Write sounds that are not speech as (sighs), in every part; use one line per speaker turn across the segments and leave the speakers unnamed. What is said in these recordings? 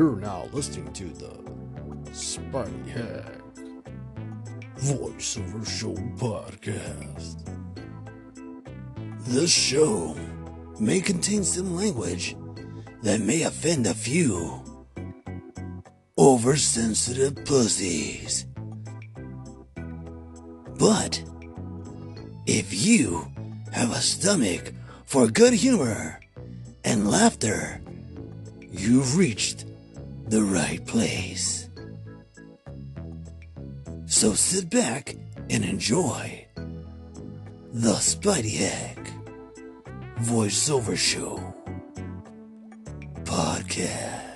You're now listening to the Spidey Hack Voiceover Show Podcast. This show may contain some language that may offend a few oversensitive pussies. But if you have a stomach for good humor and laughter, you've reached the right place. So sit back and enjoy the Spidey Hack Voiceover Show Podcast.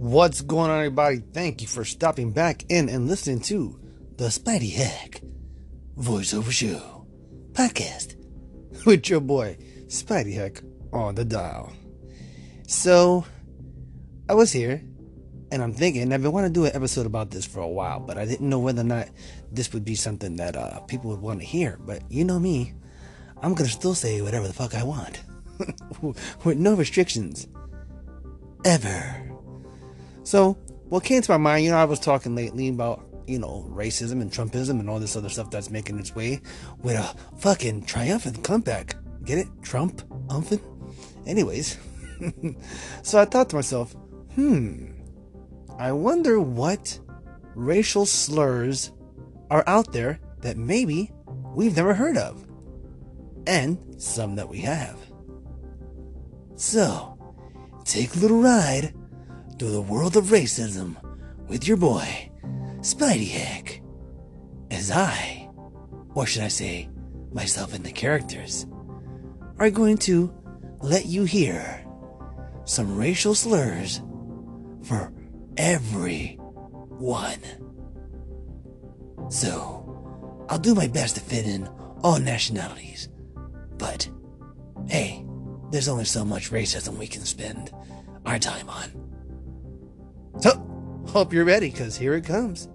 What's going on, everybody? Thank you for stopping back in and listening to the Spidey Hack Voiceover Show podcast (laughs) with your boy Spidey Hack on the dial. So, I was here and I'm thinking I've been wanting to do an episode about this for a while, but I didn't know whether or not this would be something that uh, people would want to hear. But you know me, I'm gonna still say whatever the fuck I want (laughs) with no restrictions ever. So, what came to my mind, you know, I was talking lately about, you know, racism and Trumpism and all this other stuff that's making its way with a fucking triumphant comeback. Get it? Trump? Umphant? Anyways. (laughs) so I thought to myself, hmm, I wonder what racial slurs are out there that maybe we've never heard of. And some that we have. So, take a little ride through the world of racism with your boy, Spidey Hack. As I, or should I say, myself and the characters, are going to let you hear some racial slurs for everyone. So, I'll do my best to fit in all nationalities. But, hey, there's only so much racism we can spend our time on. So, hope you're ready, because here it comes.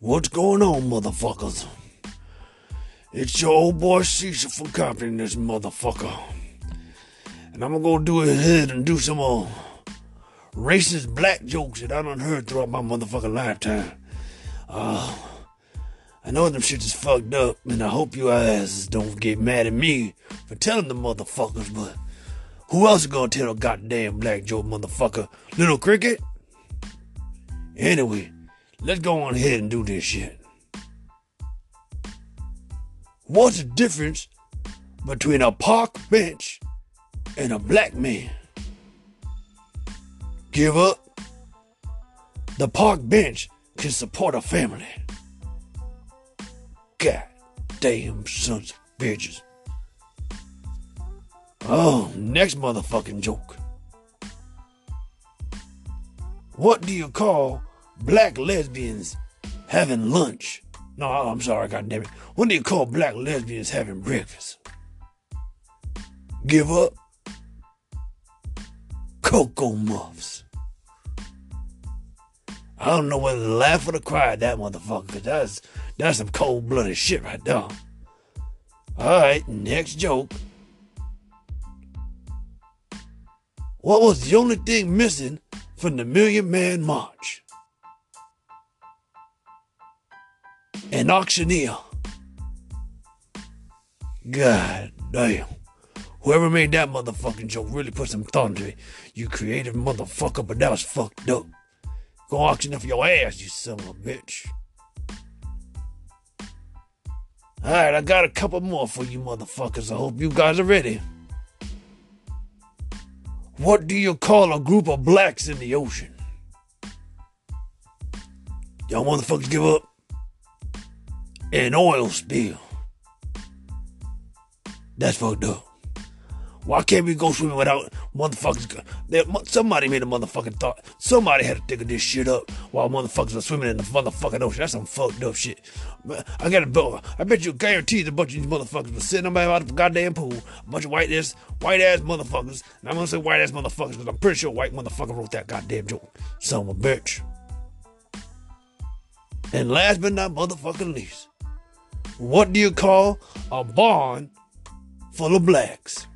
What's going on, motherfuckers? It's your old boy Caesar from Compton, this motherfucker. And I'm gonna go do ahead and do some uh, racist black jokes that I done heard throughout my motherfucking lifetime. Uh, I know them shits is fucked up, and I hope you asses don't get mad at me for telling the motherfuckers, but who else is gonna tell a goddamn black joke, motherfucker? Little Cricket? Anyway, let's go on ahead and do this shit. What's the difference between a park bench and a black man? Give up. The park bench can support a family. God damn sons of bitches. Oh, next motherfucking joke. What do you call black lesbians having lunch? No, I'm sorry, goddamn it. What do you call black lesbians having breakfast? Give up? Cocoa Muffs. I don't know whether to laugh or to cry at that motherfucker, because that's, that's some cold blooded shit right there. Alright, next joke. What was the only thing missing from the Million Man March? An auctioneer. God damn. Whoever made that motherfucking joke really put some thought into it. You creative motherfucker, but that was fucked up. Go auction off your ass, you son of a bitch. Alright, I got a couple more for you motherfuckers. I hope you guys are ready. What do you call a group of blacks in the ocean? Y'all motherfuckers give up? An oil spill. That's fucked up. Why can't we go swimming without motherfuckers? Somebody made a motherfucking thought. Somebody had to think of this shit up while motherfuckers are swimming in the motherfucking ocean. That's some fucked up shit. I got I bet I bet you guarantee a bunch of these motherfuckers were sitting about the goddamn pool. A bunch of white ass, white ass motherfuckers. And I'm gonna say white ass motherfuckers because I'm pretty sure white motherfucker wrote that goddamn joke. Son of a bitch. And last but not motherfucking least, what do you call a barn full of blacks?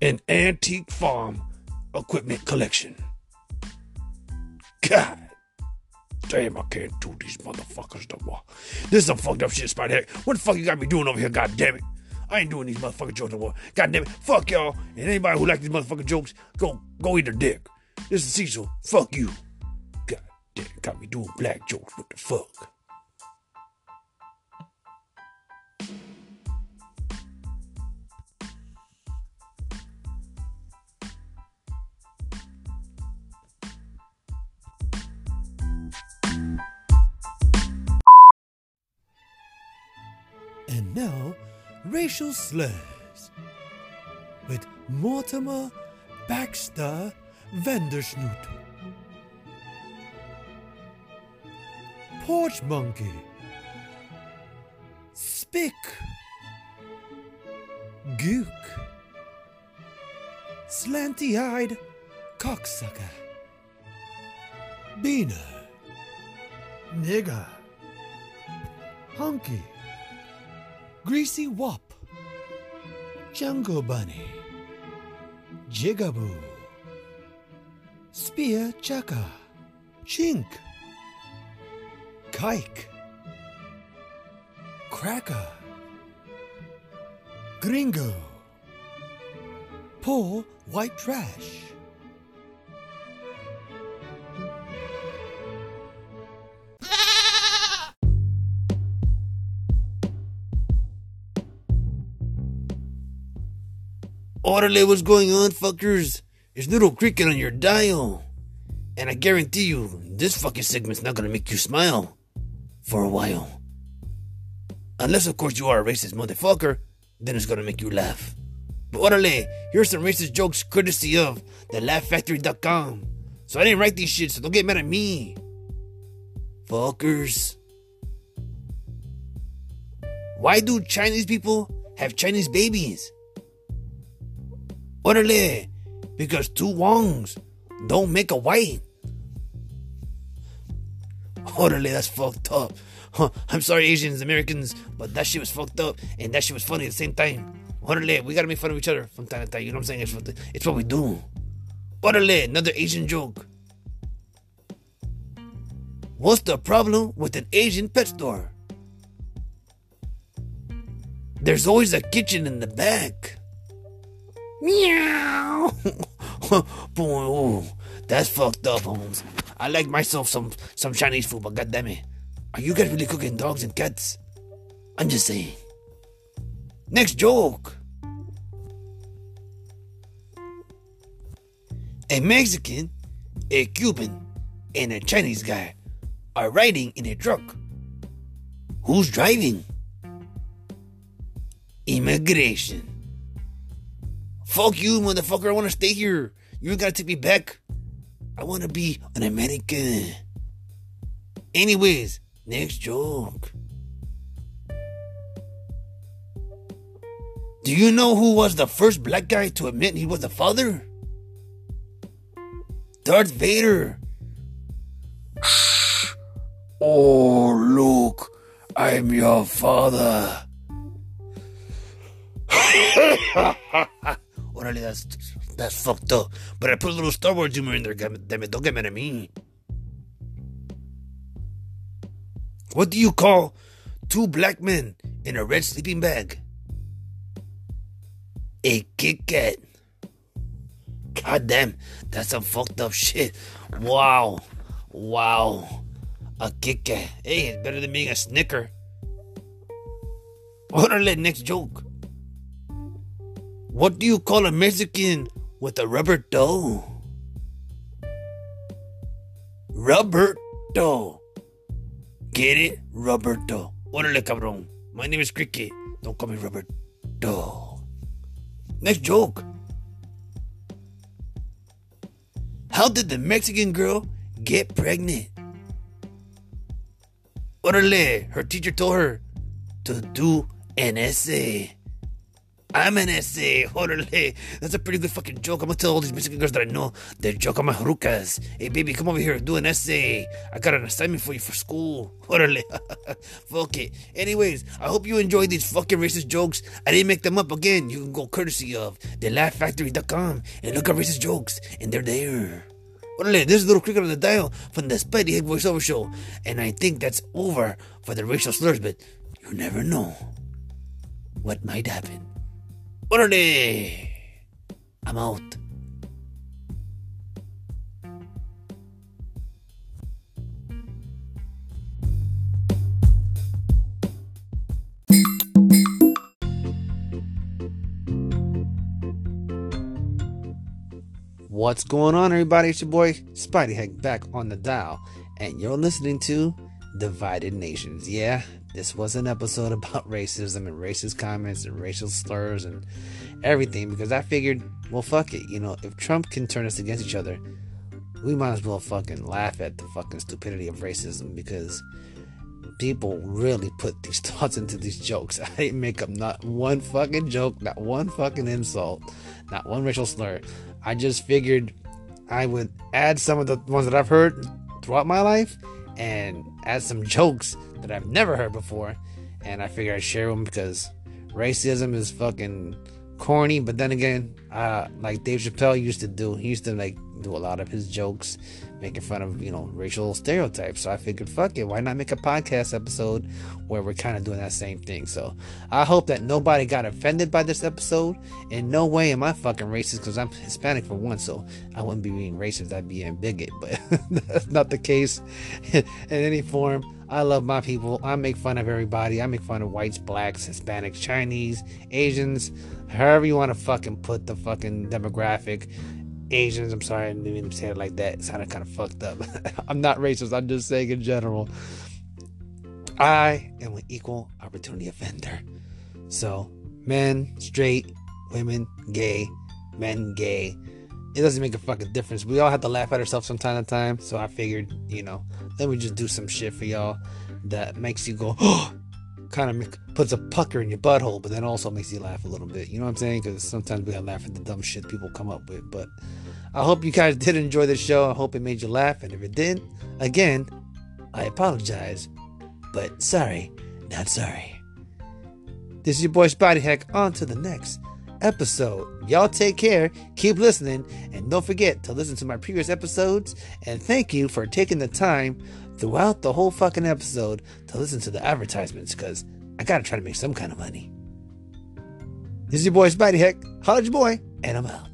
An antique farm equipment collection. God damn, I can't do these motherfuckers no more. This is some fucked up shit, Spider. What the fuck you got me doing over here, god damn it? I ain't doing these motherfucking jokes no more. God damn it. Fuck y'all. And anybody who like these motherfucking jokes, go go eat their dick. This is Cecil. Fuck you. God damn, got me doing black jokes. What the fuck?
And now, racial slurs with Mortimer Baxter Vandersnoot. Porch Monkey. Spick. Gook. Slanty eyed cocksucker. Beaner. Nigger. Hunky. Greasy Wop, Jungle Bunny, Jigaboo, Spear Chaka, Chink, Kike, Cracker, Gringo, Poor White Trash.
Orderly, what's going on, fuckers? There's little cricket on your dial. And I guarantee you, this fucking segment's not gonna make you smile. For a while. Unless, of course, you are a racist motherfucker, then it's gonna make you laugh. But orderly, here's some racist jokes courtesy of the laughfactory.com. So I didn't write these shit, so don't get mad at me. Fuckers. Why do Chinese people have Chinese babies? Orderly, because two Wongs don't make a white. Orderly, that's fucked up. Huh, I'm sorry, Asians, Americans, but that shit was fucked up and that shit was funny at the same time. Orderly, we gotta make fun of each other from time to time. You know what I'm saying? It's what, it's what we do. Orderly, another Asian joke. What's the problem with an Asian pet store? There's always a kitchen in the back. Meow. (laughs) Boy, that's fucked up, Holmes. I like myself some some Chinese food, but goddamn it, are you guys really cooking dogs and cats? I'm just saying. Next joke. A Mexican, a Cuban, and a Chinese guy are riding in a truck. Who's driving? Immigration. Fuck you, motherfucker. I want to stay here. You gotta take me back. I want to be an American. Anyways, next joke. Do you know who was the first black guy to admit he was a father? Darth Vader. (sighs) oh, look, I'm your father. (laughs) (laughs) Orale, that's that's fucked up. But I put a little Star Wars humor in there, damn it. Don't get mad at me. What do you call two black men in a red sleeping bag? A Kit Kat. God damn, that's some fucked up shit. Wow. Wow. A Kit Kat. Hey, it's better than being a Snicker. Orale, next joke. What do you call a Mexican with a rubber? Rubber dough. Get it? Rubber dough. Órale, cabrón. My name is Cricket. Don't call me Dough. Next joke. How did the Mexican girl get pregnant? Orale, her teacher told her to do an essay. I'm an essay. Orale. That's a pretty good fucking joke. I'm gonna tell all these Mexican girls that I know they joke on my harukas. Hey, baby, come over here do an essay. I got an assignment for you for school. (laughs) Orale. (laughs) Fuck it. Anyways, I hope you enjoyed these fucking racist jokes. I didn't make them up again. You can go courtesy of thelaughfactory.com and look at racist jokes, and they're there. Orale, this is Little Cricket on the Dial from the Spidey Hack Voiceover Show, and I think that's over for the racial slurs, but you never know what might happen. Orale! I'm out. What's going on, everybody? It's your boy Spidey Hack back on the dial, and you're listening to Divided Nations. Yeah, this was an episode (laughs) about racism and racist comments and racial slurs and everything because I figured, well, fuck it. You know, if Trump can turn us against each other, we might as well fucking laugh at the fucking stupidity of racism because people really put these (laughs) thoughts into these jokes. (laughs) I didn't make up not one fucking joke, not one fucking insult, not one racial slur. I just figured I would add some of the ones that I've heard throughout my life and add some jokes that I've never heard before. And I figured I'd share them because racism is fucking corny. But then again, uh, like Dave Chappelle used to do, he used to like do a lot of his jokes making fun of, you know, racial stereotypes. So I figured, fuck it, why not make a podcast episode where we're kind of doing that same thing? So I hope that nobody got offended by this episode. In no way am I fucking racist because I'm Hispanic for one, so I wouldn't be being racist, I'd be being bigot. (laughs) But that's not the case (laughs) in any form. I love my people. I make fun of everybody. I make fun of whites, blacks, Hispanics, Chinese, Asians, however you want to fucking put the fucking demographic. Asians, I'm sorry, I didn't even say it like that. It sounded kind of fucked up. (laughs) I'm not racist, I'm just saying in general. I am an equal opportunity offender. So, men, straight, women, gay, men, gay. It doesn't make a fucking difference. We all have to laugh at ourselves from time to time. So I figured, you know, let me just do some shit for y'all that makes you go, (gasps) oh, kind of puts a pucker in your butthole, but then also makes you laugh a little bit. You know what I'm saying? Because sometimes we gotta laugh at the dumb shit people come up with. But I hope you guys did enjoy the show. I hope it made you laugh. And if it didn't, again, I apologize. But sorry, not sorry. This is your boy Spidey Hack. On to the next episode. Y'all take care, keep listening, and don't forget to listen to my previous episodes. And thank you for taking the time throughout the whole fucking episode to listen to the advertisements because I gotta try to make some kind of money. This is your boy Spidey Hack. Your boy, and I'm out.